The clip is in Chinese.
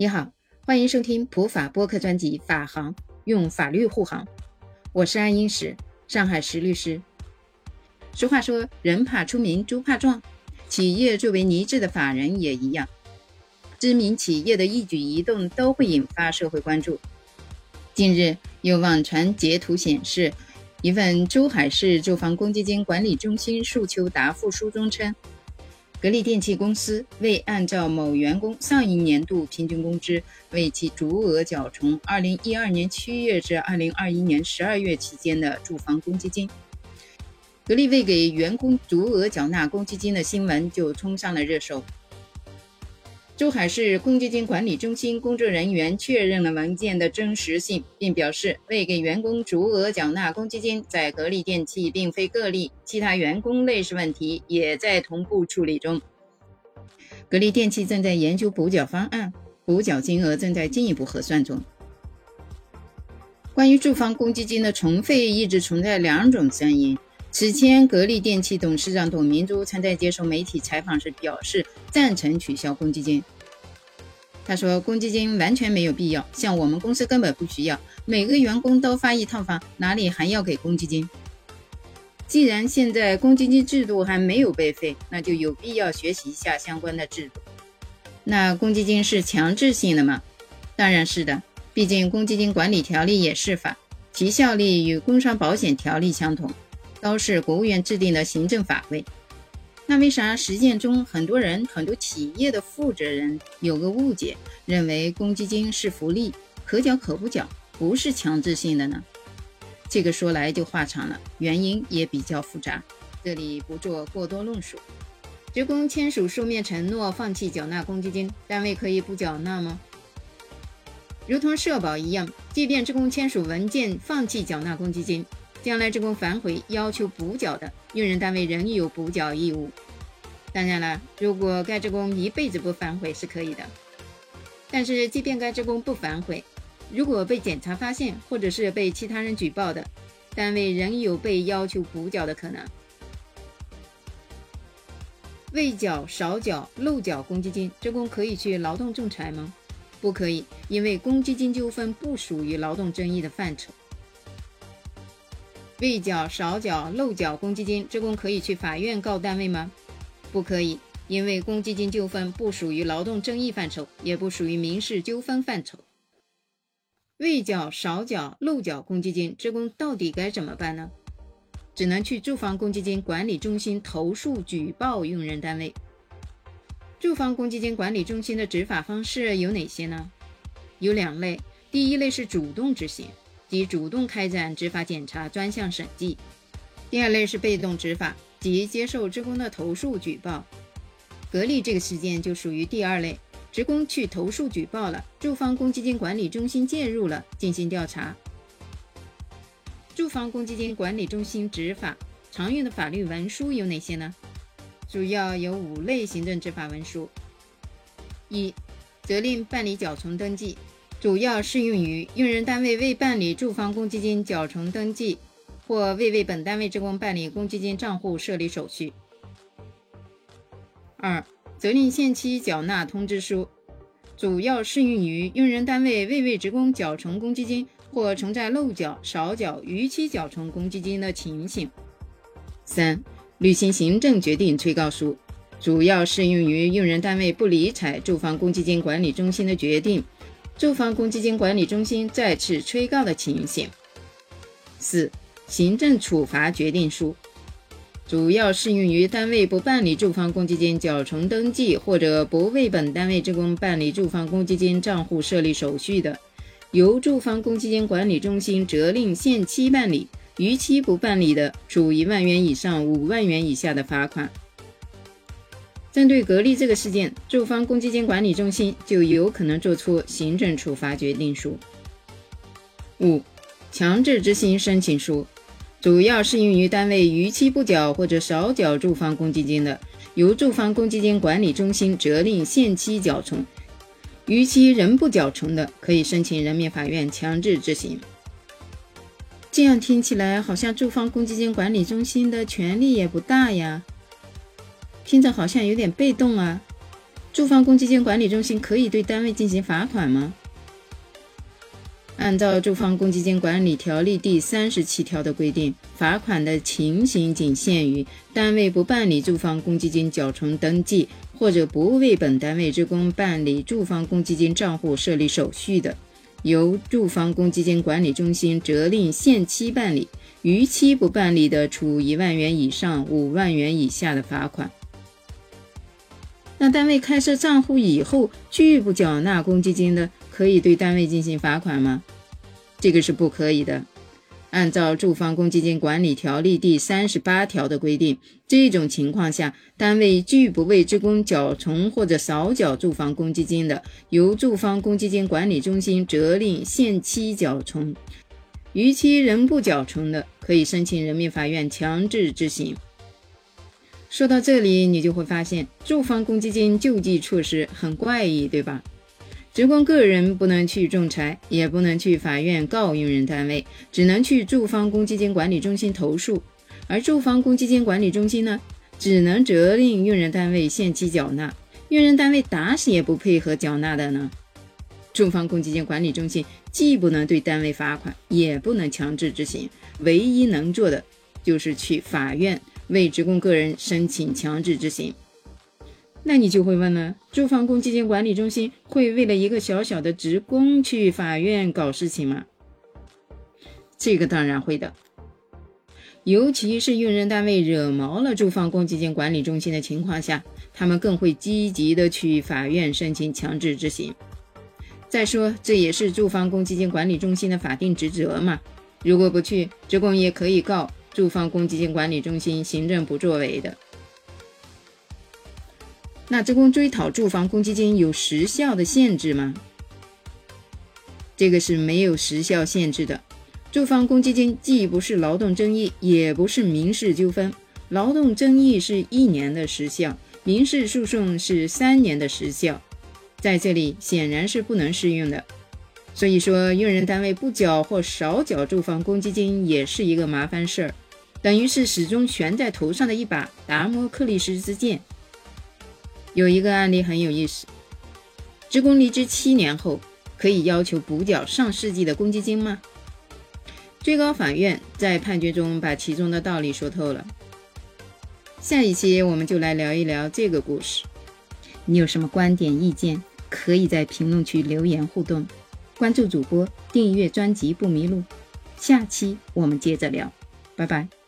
你好，欢迎收听普法播客专辑《法行用法律护航》，我是安英石，上海石律师。俗话说，人怕出名，猪怕壮，企业作为拟制的法人也一样，知名企业的一举一动都会引发社会关注。近日有网传截图显示，一份珠海市住房公积金管理中心诉求答复书中称。格力电器公司未按照某员工上一年度平均工资为其足额缴存2012年7月至2021年12月期间的住房公积金，格力未给员工足额缴纳公积金的新闻就冲上了热搜。珠海市公积金管理中心工作人员确认了文件的真实性，并表示未给员工足额缴纳公积金在格力电器并非个例，其他员工类似问题也在同步处理中。格力电器正在研究补缴方案，补缴金额正在进一步核算中。关于住房公积金的重费，一直存在两种声音。此前，格力电器董事长董明珠曾在接受媒体采访时表示赞成取消公积金。他说：“公积金完全没有必要，像我们公司根本不需要，每个员工都发一套房，哪里还要给公积金？既然现在公积金制度还没有被废，那就有必要学习一下相关的制度。那公积金是强制性的吗？当然是的，毕竟公积金管理条例也是法，其效力与工伤保险条例相同。”都是国务院制定的行政法规，那为啥实践中很多人、很多企业的负责人有个误解，认为公积金是福利，可缴可不缴，不是强制性的呢？这个说来就话长了，原因也比较复杂，这里不做过多论述。职工签署书面承诺放弃缴纳公积金，单位可以不缴纳吗？如同社保一样，即便职工签署文件放弃缴纳公积金。将来职工反悔要求补缴的，用人单位仍有补缴义务。当然了，如果该职工一辈子不反悔是可以的。但是，即便该职工不反悔，如果被检查发现，或者是被其他人举报的，单位仍有被要求补缴的可能。未缴、少缴、漏缴公积金，职工可以去劳动仲裁吗？不可以，因为公积金纠纷不属于劳动争议的范畴。未缴、少缴、漏缴公积金，职工可以去法院告单位吗？不可以，因为公积金纠纷不属于劳动争议范畴，也不属于民事纠纷范畴。未缴、少缴、漏缴公积金，职工到底该怎么办呢？只能去住房公积金管理中心投诉举报用人单位。住房公积金管理中心的执法方式有哪些呢？有两类，第一类是主动执行。即主动开展执法检查专项审计。第二类是被动执法，即接受职工的投诉举报。格力这个事件就属于第二类，职工去投诉举报了，住房公积金管理中心介入了，进行调查。住房公积金管理中心执法常用的法律文书有哪些呢？主要有五类行政执法文书：一、责令办理缴存登记。主要适用于用人单位未办理住房公积金缴存登记，或未为本单位职工办理公积金账户设立手续。二、责令限期缴纳通知书，主要适用于用人单位未为职工缴存公积金或存在漏缴、少缴、逾期缴存公积金的情形。三、履行行政决定催告书，主要适用于用人单位不理睬住房公积金管理中心的决定。住房公积金管理中心再次催告的情形。四、行政处罚决定书，主要适用于单位不办理住房公积金缴存登记或者不为本单位职工办理住房公积金账户设立手续的，由住房公积金管理中心责令限期办理，逾期不办理的，处一万元以上五万元以下的罚款。针对格力这个事件，住房公积金管理中心就有可能作出行政处罚决定书。五、强制执行申请书，主要适用于单位逾期不缴或者少缴住房公积金的，由住房公积金管理中心责令限期缴存，逾期仍不缴存的，可以申请人民法院强制执行。这样听起来好像住房公积金管理中心的权力也不大呀。听着好像有点被动啊，住房公积金管理中心可以对单位进行罚款吗？按照《住房公积金管理条例》第三十七条的规定，罚款的情形仅限于单位不办理住房公积金缴存登记，或者不为本单位职工办理住房公积金账户设立手续的，由住房公积金管理中心责令限期办理；逾期不办理的，处一万元以上五万元以下的罚款。那单位开设账户以后拒不缴纳公积金的，可以对单位进行罚款吗？这个是不可以的。按照《住房公积金管理条例》第三十八条的规定，这种情况下，单位拒不为职工缴存或者少缴住房公积金的，由住房公积金管理中心责令限期缴存；逾期仍不缴存的，可以申请人民法院强制执行。说到这里，你就会发现住房公积金救济措施很怪异，对吧？职工个人不能去仲裁，也不能去法院告用人单位，只能去住房公积金管理中心投诉。而住房公积金管理中心呢，只能责令用人单位限期缴纳，用人单位打死也不配合缴纳的呢。住房公积金管理中心既不能对单位罚款，也不能强制执行，唯一能做的就是去法院。为职工个人申请强制执行，那你就会问了：住房公积金管理中心会为了一个小小的职工去法院搞事情吗？这个当然会的，尤其是用人单位惹毛了住房公积金管理中心的情况下，他们更会积极的去法院申请强制执行。再说，这也是住房公积金管理中心的法定职责嘛。如果不去，职工也可以告。住房公积金管理中心行政不作为的，那职工追讨住房公积金有时效的限制吗？这个是没有时效限制的。住房公积金既不是劳动争议，也不是民事纠纷。劳动争议是一年的时效，民事诉讼是三年的时效，在这里显然是不能适用的。所以说，用人单位不缴或少缴住房公积金也是一个麻烦事儿。等于是始终悬在头上的一把达摩克利斯之剑。有一个案例很有意思：职工离职七年后，可以要求补缴上世纪的公积金吗？最高法院在判决中把其中的道理说透了。下一期我们就来聊一聊这个故事。你有什么观点意见，可以在评论区留言互动。关注主播，订阅专辑不迷路。下期我们接着聊，拜拜。